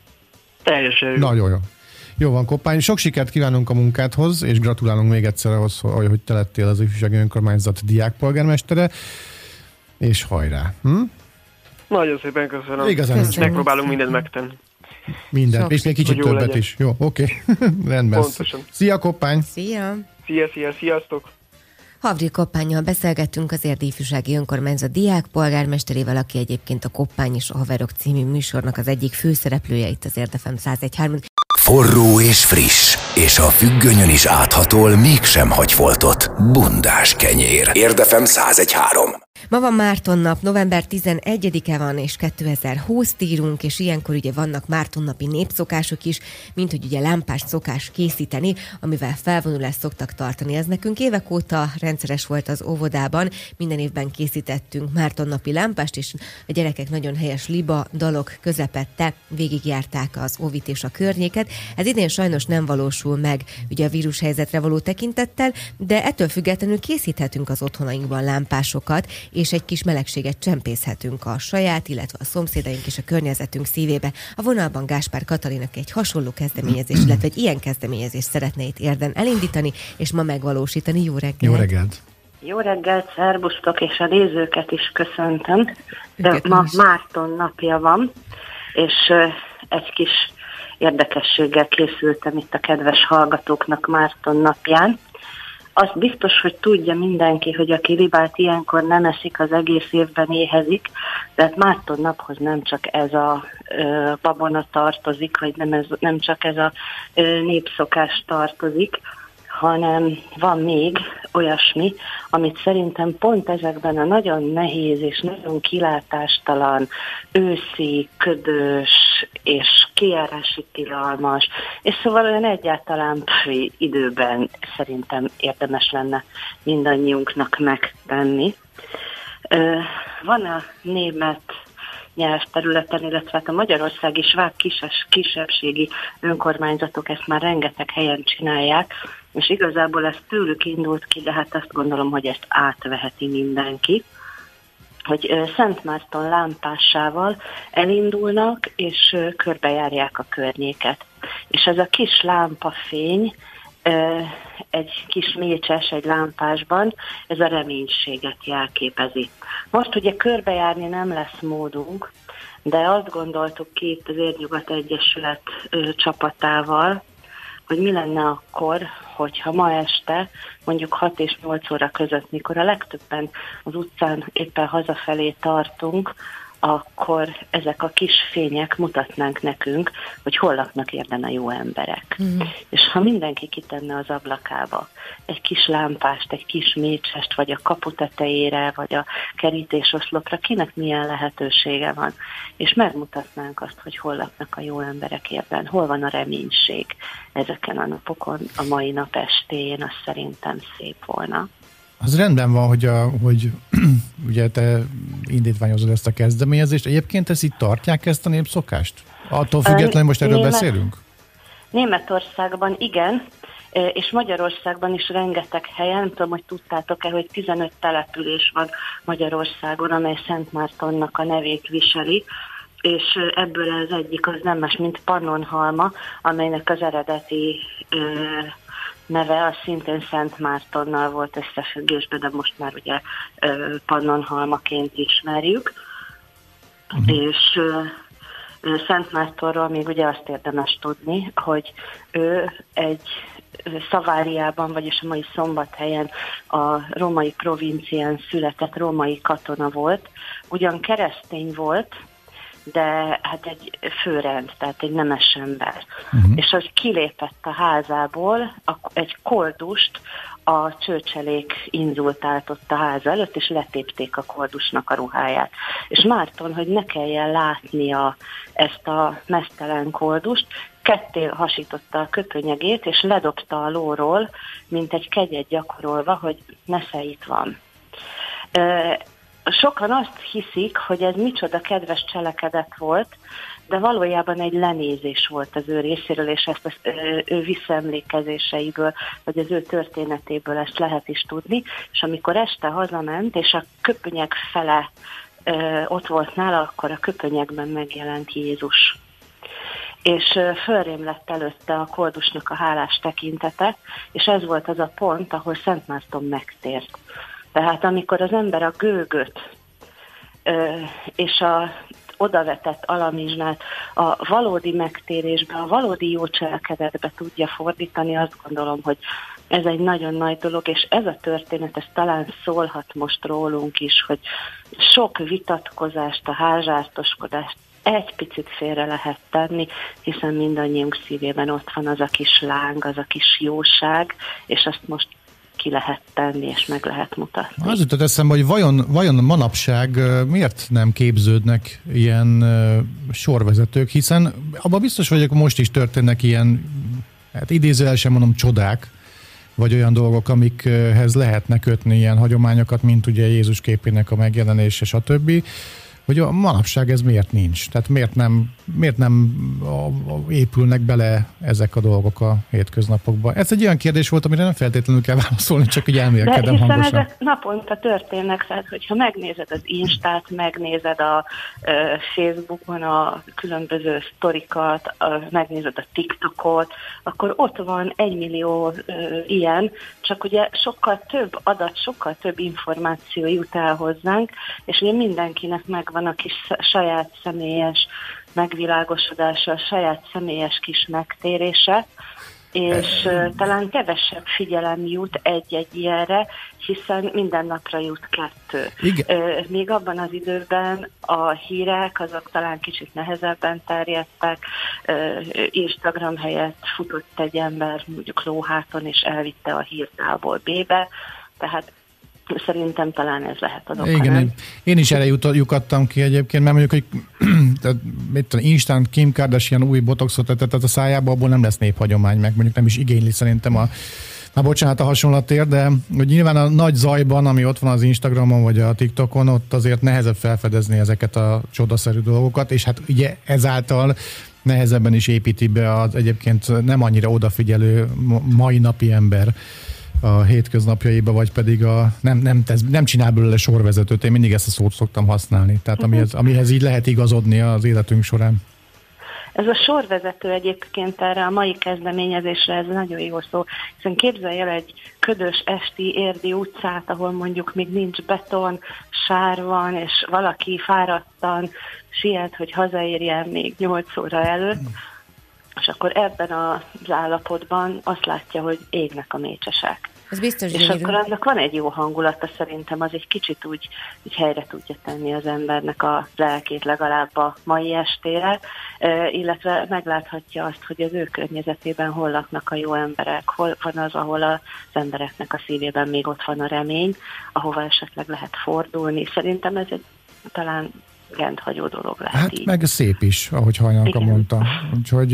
Teljesen jó. Nagyon jó. Jó van, Koppány. Sok sikert kívánunk a munkádhoz, és gratulálunk még egyszer ahhoz, hogy te lettél az ifjúsági önkormányzat diákpolgármestere, és hajrá. Hm? Nagyon szépen köszönöm. Igazán köszönöm. Megpróbálunk mindent megtenni. Minden, Sok és még kicsit többet legyen. is. Jó, oké. Okay. Rendben. Pontosan. Szia, Koppány! Szia! Szia, szia, sziasztok! Havri Koppányjal beszélgettünk az Érdi Ifjúsági Önkormányzat diák polgármesterével, aki egyébként a Koppány és a Haverok című műsornak az egyik főszereplője itt az Érdefem 101.3. Forró és friss, és a függönyön is áthatol, mégsem hagy foltot. Bundás kenyér. Érdefem 101.3. Ma van Márton nap, november 11-e van, és 2020 írunk, és ilyenkor ugye vannak Márton napi népszokások is, mint hogy ugye lámpást szokás készíteni, amivel felvonulást szoktak tartani. Ez nekünk évek óta rendszeres volt az óvodában, minden évben készítettünk Márton napi lámpást, és a gyerekek nagyon helyes liba dalok közepette végigjárták az óvit és a környéket. Ez idén sajnos nem valósul meg, ugye a vírushelyzetre való tekintettel, de ettől függetlenül készíthetünk az otthonainkban lámpásokat, és egy kis melegséget csempészhetünk a saját, illetve a szomszédaink és a környezetünk szívébe. A vonalban Gáspár Katalinak egy hasonló kezdeményezés, illetve egy ilyen kezdeményezés szeretne itt érden elindítani, és ma megvalósítani. Jó reggelt! Jó reggelt! Jó reggelt, szervusztok, és a nézőket is köszöntöm. De ma Márton napja van, és egy kis érdekességgel készültem itt a kedves hallgatóknak Márton napján azt biztos, hogy tudja mindenki, hogy aki ribát ilyenkor nem eszik, az egész évben éhezik, de hát Márton naphoz nem csak ez a ö, babona tartozik, vagy nem, ez, nem csak ez a ö, népszokás tartozik, hanem van még olyasmi, amit szerintem pont ezekben a nagyon nehéz és nagyon kilátástalan, őszi, ködös és kiárási tilalmas, és szóval olyan egyáltalán pfi, időben szerintem érdemes lenne mindannyiunknak megtenni. Van a német nyelvterületen, illetve hát a magyarországi sváb kises, kisebbségi önkormányzatok ezt már rengeteg helyen csinálják, és igazából ez tőlük indult ki, de hát azt gondolom, hogy ezt átveheti mindenki hogy Szent Márton lámpásával elindulnak, és körbejárják a környéket. És ez a kis lámpafény, egy kis mécses egy lámpásban, ez a reménységet jelképezi. Most ugye körbejárni nem lesz módunk, de azt gondoltuk itt az Érnyugat Egyesület csapatával, hogy mi lenne akkor, hogyha ma este mondjuk 6 és 8 óra között, mikor a legtöbben az utcán éppen hazafelé tartunk, akkor ezek a kis fények mutatnánk nekünk, hogy hol laknak érden a jó emberek. Mm. És ha mindenki kitenne az ablakába egy kis lámpást, egy kis mécsest, vagy a kapu tetejére, vagy a kerítésoszlopra, kinek milyen lehetősége van, és megmutatnánk azt, hogy hol laknak a jó emberek érden, hol van a reménység ezeken a napokon, a mai nap estén, az szerintem szép volna. Az rendben van, hogy, a, hogy ugye te indítványozod ezt a kezdeményezést. Egyébként ezt itt tartják ezt a népszokást? Attól függetlenül most erről Német, beszélünk? Németországban igen, és Magyarországban is rengeteg helyen, nem tudom, hogy tudtátok-e, hogy 15 település van Magyarországon, amely Szent Mártonnak a nevét viseli, és ebből az egyik az nem más, mint Pannonhalma, amelynek az eredeti neve az szintén Szent Mártonnal volt összefüggésben, de most már ugye Pannonhalmaként ismerjük. Uh-huh. És Szent Mártonról még ugye azt érdemes tudni, hogy ő egy Szaváriában, vagyis a mai Szombathelyen a római provincián született római katona volt. Ugyan keresztény volt, de hát egy főrend, tehát egy nemes ember. Uh-huh. És az kilépett a házából, egy koldust a csőcselék inzultált ott a ház előtt, és letépték a koldusnak a ruháját. És Márton, hogy ne kelljen látnia ezt a mesztelen koldust, ketté hasította a köpönyegét, és ledobta a lóról, mint egy kegyet gyakorolva, hogy nesze itt van sokan azt hiszik, hogy ez micsoda kedves cselekedet volt, de valójában egy lenézés volt az ő részéről, és ezt az ő visszaemlékezéseiből, vagy az ő történetéből ezt lehet is tudni, és amikor este hazament, és a köpönyeg fele ö, ott volt nála, akkor a köpönyegben megjelent Jézus. És fölrém lett előtte a koldusnak a hálás tekintete, és ez volt az a pont, ahol Szent Márton megtért. Tehát amikor az ember a gőgöt ö, és a odavetett alamizsnát a valódi megtérésbe, a valódi jó cselekedetbe tudja fordítani, azt gondolom, hogy ez egy nagyon nagy dolog, és ez a történet, ez talán szólhat most rólunk is, hogy sok vitatkozást, a házártoskodást egy picit félre lehet tenni, hiszen mindannyiunk szívében ott van az a kis láng, az a kis jóság, és azt most ki lehet tenni, és meg lehet mutatni. Az jutott eszembe, hogy vajon, vajon manapság miért nem képződnek ilyen sorvezetők, hiszen abban biztos vagyok, most is történnek ilyen, hát idézően sem mondom csodák, vagy olyan dolgok, amikhez lehetne kötni ilyen hagyományokat, mint ugye Jézus képének a megjelenése, stb hogy a manapság ez miért nincs? Tehát miért nem, miért nem épülnek bele ezek a dolgok a hétköznapokba? Ez egy olyan kérdés volt, amire nem feltétlenül kell válaszolni, csak hogy elmélkedem De hangosan. ezek naponta történnek, tehát hogyha megnézed az Instát, megnézed a Facebookon a különböző sztorikat, megnézed a TikTokot, akkor ott van egy millió ilyen, csak ugye sokkal több adat, sokkal több információ jut el hozzánk, és ugye mindenkinek megvan van a kis saját személyes megvilágosodása, a saját személyes kis megtérése, és talán kevesebb figyelem jut egy-egy ilyenre, hiszen minden napra jut kettő. Igen. Még abban az időben a hírek azok talán kicsit nehezebben terjedtek, Instagram helyett futott egy ember mondjuk lóháton, és elvitte a hírt A-ból B-be, tehát Szerintem talán ez lehet a dolog. Igen, én, én is erre lyukadtam ki egyébként, mert mondjuk, hogy tehát, mit tudom, instant Kim Kardashian új botoxot tetett a szájába, abból nem lesz néphagyomány, meg mondjuk nem is igényli szerintem a Na bocsánat a hasonlatért, de hogy nyilván a nagy zajban, ami ott van az Instagramon vagy a TikTokon, ott azért nehezebb felfedezni ezeket a csodaszerű dolgokat, és hát ugye ezáltal nehezebben is építi be az egyébként nem annyira odafigyelő mai napi ember a hétköznapjaiba, vagy pedig a, nem, nem, tesz, nem csinál belőle sorvezetőt. Én mindig ezt a szót szoktam használni. Tehát amihez, mhm. amihez így lehet igazodni az életünk során. Ez a sorvezető egyébként erre a mai kezdeményezésre, ez nagyon jó szó, hiszen képzelj el egy ködös esti érdi utcát, ahol mondjuk még nincs beton, sár van, és valaki fáradtan siet, hogy hazaérjen még 8 óra előtt, és akkor ebben az állapotban azt látja, hogy égnek a mécsesek. Ez biztos És gyönyörű. akkor annak van egy jó hangulata, szerintem az egy kicsit úgy, úgy helyre tudja tenni az embernek a lelkét legalább a mai estére, illetve megláthatja azt, hogy az ő környezetében hol laknak a jó emberek, hol van az, ahol az embereknek a szívében még ott van a remény, ahova esetleg lehet fordulni. Szerintem ez egy talán rendhagyó dolog lehet Hát így. meg szép is, ahogy Hajnalka Igen. mondta. Úgyhogy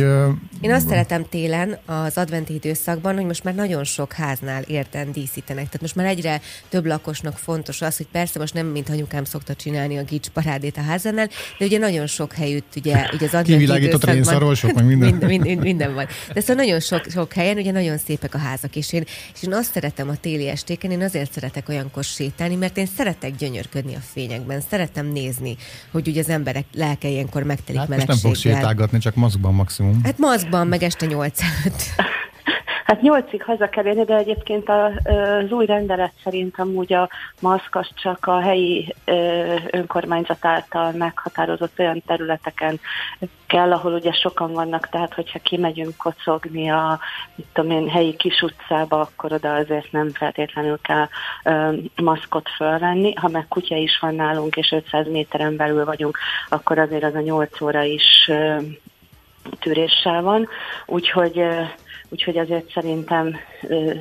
Én azt szeretem télen az adventi időszakban, hogy most már nagyon sok háznál érten díszítenek. Tehát most már egyre több lakosnak fontos az, hogy persze most nem, mint anyukám szokta csinálni a gics parádét a házánál, de ugye nagyon sok helyütt ugye, ugye az adventi Kivilágított időszakban- rénszarról sok, meg minden. minden, minden, minden van. De szóval nagyon sok, sok helyen ugye nagyon szépek a házak, és én, és én azt szeretem a téli estéken, én azért szeretek olyankor sétálni, mert én szeretek gyönyörködni a fényekben, szeretem nézni, hogy ugye az emberek lelke ilyenkor megtelik hát most nem fogsz sétálgatni, csak maszkban maximum. Hát maszkban, meg este nyolc előtt. Hát nyolcig haza kell érni, de egyébként az új rendelet szerint amúgy a maszk az csak a helyi önkormányzat által meghatározott olyan területeken kell, ahol ugye sokan vannak, tehát hogyha kimegyünk kocogni a mit tudom én, helyi kis utcába, akkor oda azért nem feltétlenül kell maszkot fölvenni. Ha meg kutya is van nálunk, és 500 méteren belül vagyunk, akkor azért az a 8 óra is ö, tűréssel van, úgyhogy, úgyhogy azért szerintem ö,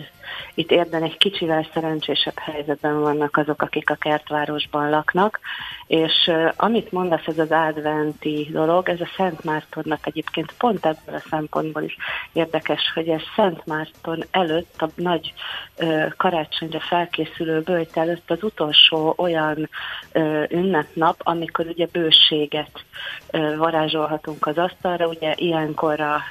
itt érden egy kicsivel szerencsésebb helyzetben vannak azok, akik a kertvárosban laknak, és ö, amit mondasz, ez az adventi dolog, ez a Szent Mártonnak egyébként pont ebből a szempontból is érdekes, hogy ez Szent Márton előtt, a nagy ö, karácsonyra felkészülő bőjt előtt az utolsó olyan ö, ünnepnap, amikor ugye bőséget ö, varázsolhatunk az asztalra, ugye ilyenkor a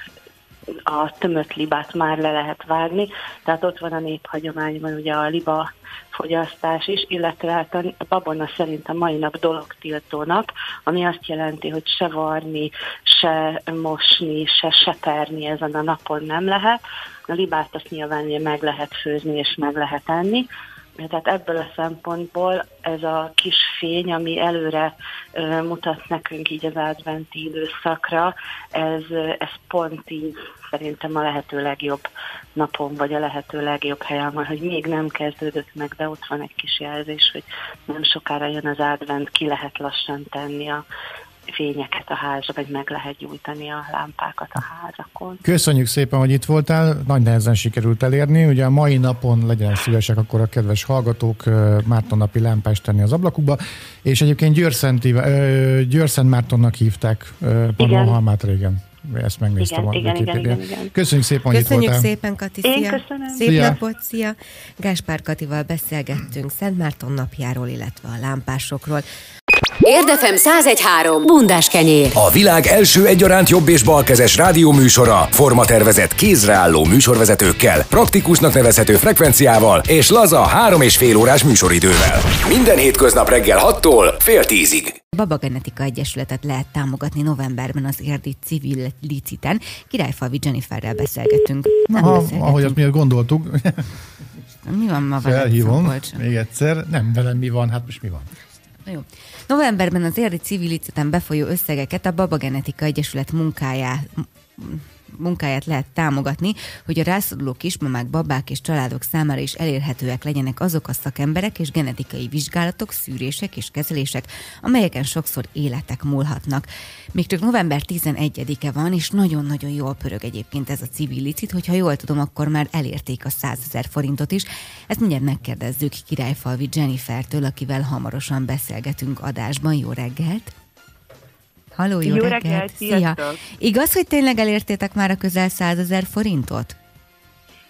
a tömött libát már le lehet vágni, tehát ott van a néphagyományban ugye a liba fogyasztás is, illetve hát a babona szerint a mai nap dologtiltó nap, ami azt jelenti, hogy se varni, se mosni, se seperni ezen a napon nem lehet. A libát azt nyilván meg lehet főzni és meg lehet enni, tehát ebből a szempontból ez a kis fény, ami előre mutat nekünk így az adventi időszakra, ez, ez pont így szerintem a lehető legjobb napon, vagy a lehető legjobb helyen van, hogy még nem kezdődött meg, de ott van egy kis jelzés, hogy nem sokára jön az advent, ki lehet lassan tenni a fényeket a házra, vagy meg lehet gyújtani a lámpákat a házakon. Köszönjük szépen, hogy itt voltál, nagy nehezen sikerült elérni. Ugye a mai napon legyen szívesek akkor a kedves hallgatók Márton napi lámpást tenni az ablakukba, és egyébként Győrszenti, ö, Győrszent Mártonnak hívták Pannonhalmát régen. Ezt megnéztem Igen, a igen, igen, igen, igen. Köszönjük szépen, hogy Köszönjük itt voltál. szépen, Kati, Én szia! köszönöm. Szép Szia. napot, szia! Gáspár Katival beszélgettünk Szent Márton napjáról, illetve a lámpásokról. Érdefem 1013. Bundás kenyér. A világ első egyaránt jobb és balkezes rádióműsora, formatervezett kézreálló műsorvezetőkkel, praktikusnak nevezhető frekvenciával és laza három és fél órás műsoridővel. Minden hétköznap reggel 6-tól fél tízig. A Baba Genetika Egyesületet lehet támogatni novemberben az érdi civil liciten. Királyfalvi Jenniferrel beszélgetünk. Nem Aha, beszélgetünk. ahogy azt mi gondoltuk, Mi van ma veled, felhívom még egyszer. Nem, velem mi van, hát most mi van? Jó. Novemberben az érdi civil befolyó összegeket a Baba Genetika Egyesület munkájá, munkáját lehet támogatni, hogy a rászoruló kismamák, babák és családok számára is elérhetőek legyenek azok a szakemberek és genetikai vizsgálatok, szűrések és kezelések, amelyeken sokszor életek múlhatnak. Még csak november 11-e van, és nagyon-nagyon jól pörög egyébként ez a civil licit, hogyha jól tudom, akkor már elérték a 100 ezer forintot is. Ezt mindjárt megkérdezzük Királyfalvi Jennifertől, akivel hamarosan beszélgetünk adásban. Jó reggelt! Halló, jó, Jó reggelt! reggelt, Szia! Igaz, hogy tényleg elértétek már a közel 100 ezer forintot?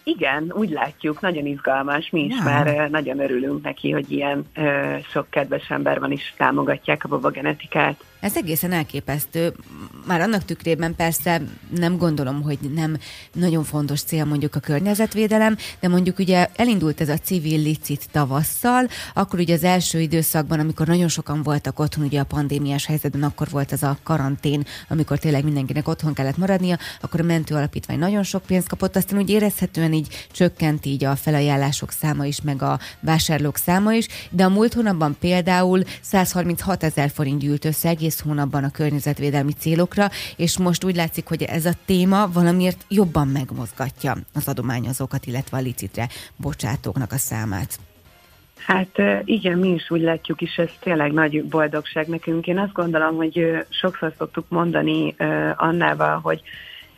Igen, úgy látjuk, nagyon izgalmas, mi is Ja. már nagyon örülünk neki, hogy ilyen ö, sok kedves ember van is támogatják a babagenetikát. Ez egészen elképesztő. Már annak tükrében persze nem gondolom, hogy nem nagyon fontos cél mondjuk a környezetvédelem, de mondjuk ugye elindult ez a civil licit tavasszal, akkor ugye az első időszakban, amikor nagyon sokan voltak otthon, ugye a pandémiás helyzetben, akkor volt ez a karantén, amikor tényleg mindenkinek otthon kellett maradnia, akkor a mentő alapítvány nagyon sok pénzt kapott, aztán úgy érezhetően így csökkent így a felajánlások száma is, meg a vásárlók száma is, de a múlt hónapban például 136 ezer forint gyűlt össze egész egész hónapban a környezetvédelmi célokra, és most úgy látszik, hogy ez a téma valamiért jobban megmozgatja az adományozókat, illetve a licitre bocsátóknak a számát. Hát igen, mi is úgy látjuk, és ez tényleg nagy boldogság nekünk. Én azt gondolom, hogy sokszor szoktuk mondani Annával, hogy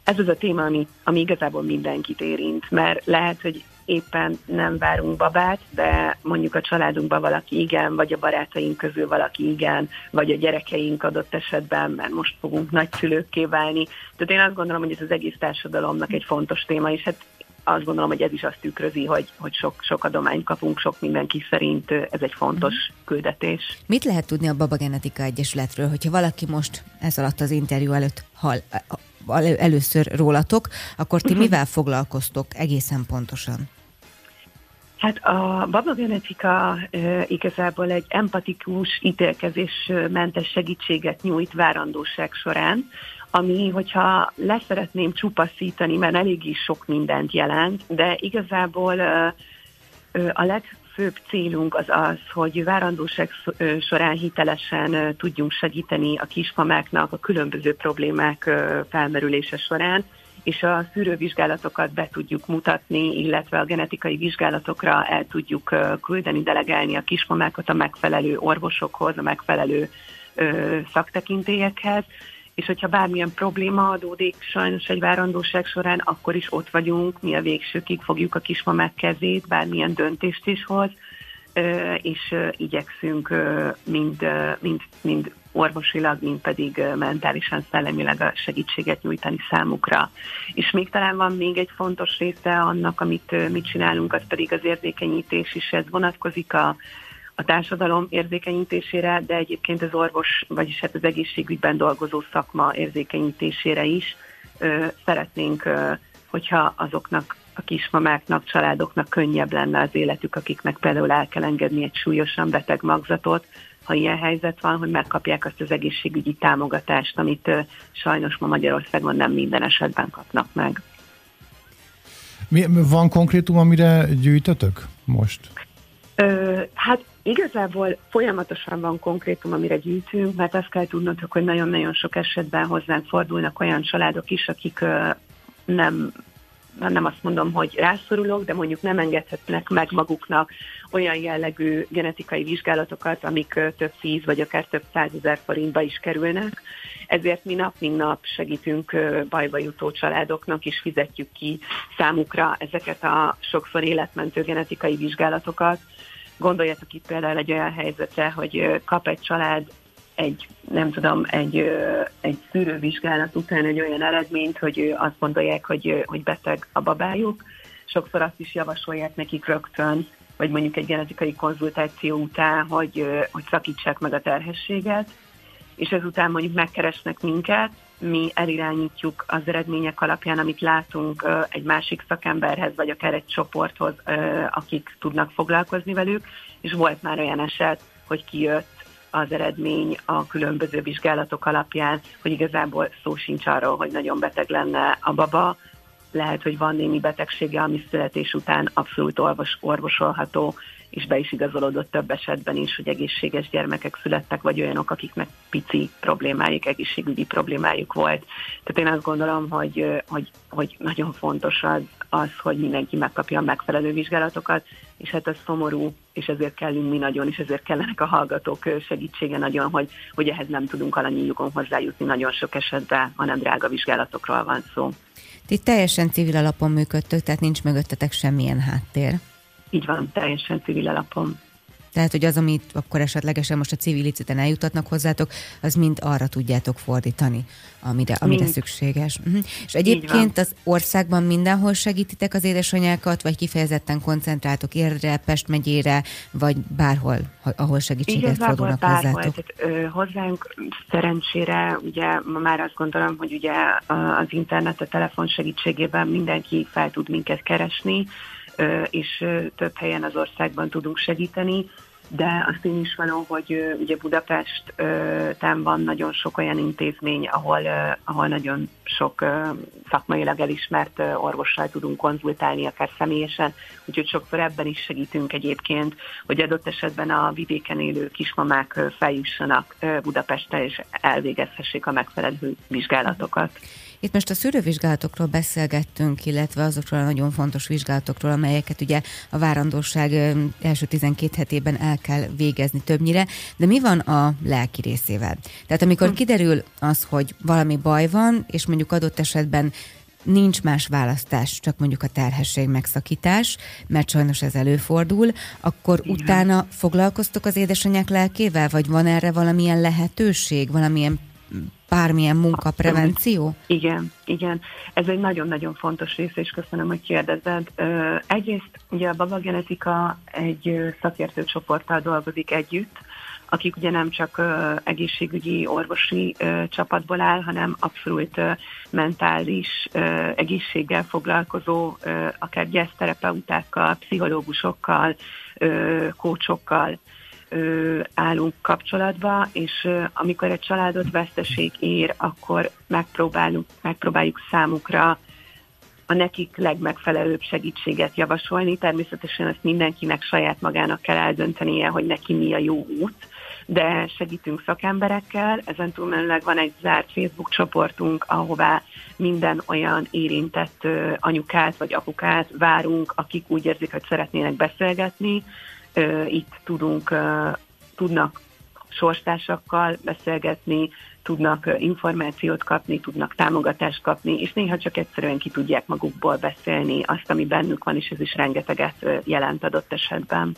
ez az a téma, ami, ami igazából mindenkit érint, mert lehet, hogy éppen nem várunk babát, de mondjuk a családunkban valaki igen, vagy a barátaink közül valaki igen, vagy a gyerekeink adott esetben, mert most fogunk nagyszülőkké válni. Tehát én azt gondolom, hogy ez az egész társadalomnak egy fontos téma, és hát azt gondolom, hogy ez is azt tükrözi, hogy, hogy sok, sok adományt kapunk, sok mindenki szerint ez egy fontos mm. küldetés. Mit lehet tudni a Baba Genetika Egyesületről, hogyha valaki most ez alatt az interjú előtt hall, először rólatok, akkor ti uh-huh. mivel foglalkoztok egészen pontosan? Hát a babagenetika e, igazából egy empatikus, ítélkezésmentes segítséget nyújt várandóság során, ami, hogyha leszeretném csupaszítani, mert eléggé sok mindent jelent, de igazából e, a legfőbb célunk az az, hogy várandóság során hitelesen tudjunk segíteni a kismamáknak a különböző problémák felmerülése során, és a szűrővizsgálatokat be tudjuk mutatni, illetve a genetikai vizsgálatokra el tudjuk küldeni, delegálni a kismamákat a megfelelő orvosokhoz, a megfelelő ö, szaktekintélyekhez, és hogyha bármilyen probléma adódik sajnos egy várandóság során, akkor is ott vagyunk, mi a végsőkig fogjuk a kismamák kezét, bármilyen döntést is hoz, és igyekszünk mind, mind, mind orvosilag, mint pedig mentálisan, szellemileg a segítséget nyújtani számukra. És még talán van még egy fontos része annak, amit mit csinálunk, az pedig az érzékenyítés is. Ez vonatkozik a, a társadalom érzékenyítésére, de egyébként az orvos, vagyis hát az egészségügyben dolgozó szakma érzékenyítésére is. Szeretnénk, hogyha azoknak a kismamáknak, családoknak könnyebb lenne az életük, akiknek például el kell engedni egy súlyosan beteg magzatot, ha ilyen helyzet van, hogy megkapják azt az egészségügyi támogatást, amit sajnos ma Magyarországon nem minden esetben kapnak meg. Mi, van konkrétum, amire gyűjtötök most? Ö, hát igazából folyamatosan van konkrétum, amire gyűjtünk, mert azt kell tudnotok, hogy nagyon-nagyon sok esetben hozzánk fordulnak olyan családok is, akik nem nem azt mondom, hogy rászorulok, de mondjuk nem engedhetnek meg maguknak olyan jellegű genetikai vizsgálatokat, amik több tíz vagy akár több százezer forintba is kerülnek. Ezért mi nap mint nap segítünk bajba jutó családoknak, és fizetjük ki számukra ezeket a sokszor életmentő genetikai vizsgálatokat. Gondoljatok itt például egy olyan helyzetre, hogy kap egy család egy, nem tudom, egy, egy szűrővizsgálat után egy olyan eredményt, hogy azt gondolják, hogy, hogy beteg a babájuk. Sokszor azt is javasolják nekik rögtön, vagy mondjuk egy genetikai konzultáció után, hogy, hogy szakítsák meg a terhességet, és ezután mondjuk megkeresnek minket, mi elirányítjuk az eredmények alapján, amit látunk egy másik szakemberhez, vagy akár egy csoporthoz, akik tudnak foglalkozni velük, és volt már olyan eset, hogy kijött az eredmény a különböző vizsgálatok alapján, hogy igazából szó sincs arról, hogy nagyon beteg lenne a baba, lehet, hogy van némi betegsége, ami születés után abszolút orvos, orvosolható, és be is igazolódott több esetben is, hogy egészséges gyermekek születtek, vagy olyanok, akiknek pici problémájuk, egészségügyi problémájuk volt. Tehát én azt gondolom, hogy, hogy, hogy nagyon fontos az, az, hogy mindenki megkapja a megfelelő vizsgálatokat, és hát ez szomorú, és ezért kellünk mi nagyon, és ezért kellenek a hallgatók segítsége nagyon, hogy, hogy ehhez nem tudunk alanyi jogon hozzájutni nagyon sok esetben, hanem drága vizsgálatokról van szó. Ti teljesen civil alapon működtök, tehát nincs mögöttetek semmilyen háttér. Így van, teljesen civil alapon. Tehát, hogy az, amit akkor esetlegesen most a civil liciten eljutatnak hozzátok, az mind arra tudjátok fordítani, amire, amire mind. szükséges. Uh-huh. És egyébként az országban mindenhol segítitek az édesanyákat, vagy kifejezetten koncentráltok Érdre, Pest megyére, vagy bárhol, ahol segítséget fordulnak bárhol. hozzátok? Tehát, ö, hozzánk szerencsére, ugye ma már azt gondolom, hogy ugye az internet, a telefon segítségében mindenki fel tud minket keresni, és több helyen az országban tudunk segíteni. de azt én is való, hogy ugye Budapesten van nagyon sok olyan intézmény, ahol, ahol nagyon sok szakmailag elismert orvossal tudunk konzultálni, akár személyesen, úgyhogy sokszor ebben is segítünk egyébként, hogy adott esetben a vidéken élő kismamák feljussanak Budapestre, és elvégezhessék a megfelelő vizsgálatokat. Itt most a szűrővizsgálatokról beszélgettünk, illetve azokról a nagyon fontos vizsgálatokról, amelyeket ugye a várandóság első 12 hetében el kell végezni többnyire, de mi van a lelki részével? Tehát amikor hm. kiderül az, hogy valami baj van, és mondjuk adott esetben nincs más választás, csak mondjuk a terhesség megszakítás, mert sajnos ez előfordul, akkor Igen. utána foglalkoztok az édesanyák lelkével, vagy van erre valamilyen lehetőség, valamilyen bármilyen munkaprevenció? Igen, igen. Ez egy nagyon-nagyon fontos része, és köszönöm, hogy kérdezed. Egyrészt ugye a babagenetika egy szakértő csoporttal dolgozik együtt, akik ugye nem csak egészségügyi, orvosi csapatból áll, hanem abszolút mentális egészséggel foglalkozó, akár gyászterapeutákkal, pszichológusokkal, kócsokkal ö, állunk kapcsolatba, és ö, amikor egy családot veszteség ér, akkor megpróbálunk, megpróbáljuk számukra a nekik legmegfelelőbb segítséget javasolni. Természetesen ezt mindenkinek saját magának kell eldöntenie, hogy neki mi a jó út, de segítünk szakemberekkel. Ezen túlmenőleg van egy zárt Facebook csoportunk, ahová minden olyan érintett anyukát vagy apukát várunk, akik úgy érzik, hogy szeretnének beszélgetni, itt tudunk, tudnak sorstársakkal beszélgetni, tudnak információt kapni, tudnak támogatást kapni, és néha csak egyszerűen ki tudják magukból beszélni azt, ami bennük van, és ez is rengeteget jelent adott esetben.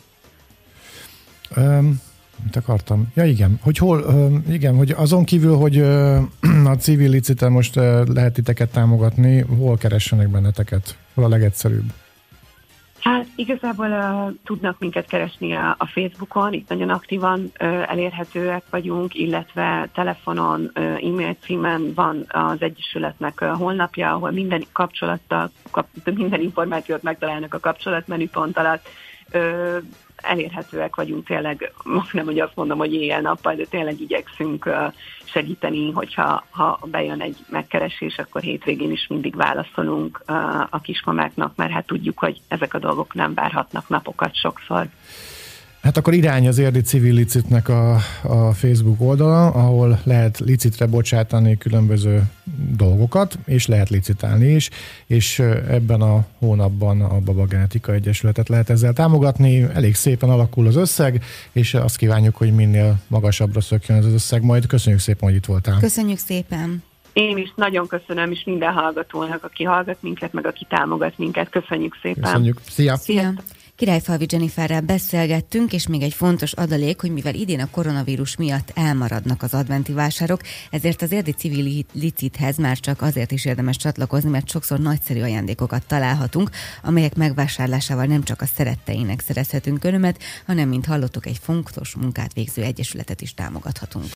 Um, mit akartam? Ja igen, hogy hol, igen, hogy azon kívül, hogy a civil licite most uh, lehet titeket támogatni, hol keressenek benneteket? Hol a legegyszerűbb? Igazából uh, tudnak minket keresni a, a Facebookon, itt nagyon aktívan uh, elérhetőek vagyunk, illetve telefonon, uh, e-mail címen van az Egyesületnek uh, honlapja, ahol minden kapcsolattal, kap, minden információt megtalálnak a kapcsolatmenüpont alatt. Uh, elérhetőek vagyunk tényleg, nem, hogy azt mondom, hogy éjjel-nappal, de tényleg igyekszünk segíteni, hogyha ha bejön egy megkeresés, akkor hétvégén is mindig válaszolunk a kismamáknak, mert hát tudjuk, hogy ezek a dolgok nem várhatnak napokat sokszor. Hát akkor irány az érdi civil licitnek a, a Facebook oldala, ahol lehet licitre bocsátani különböző dolgokat, és lehet licitálni is, és ebben a hónapban a Baba Genetika Egyesületet lehet ezzel támogatni. Elég szépen alakul az összeg, és azt kívánjuk, hogy minél magasabbra szökjön ez az összeg. Majd köszönjük szépen, hogy itt voltál. Köszönjük szépen! Én is nagyon köszönöm, és minden hallgatónak, aki hallgat minket, meg aki támogat minket. Köszönjük szépen! Köszönjük! Szia! Szia. Királyfalvi Jenniferrel beszélgettünk, és még egy fontos adalék, hogy mivel idén a koronavírus miatt elmaradnak az adventi vásárok, ezért az érdi civil licithez már csak azért is érdemes csatlakozni, mert sokszor nagyszerű ajándékokat találhatunk, amelyek megvásárlásával nem csak a szeretteinek szerezhetünk örömet, hanem, mint hallottuk, egy fontos munkát végző egyesületet is támogathatunk.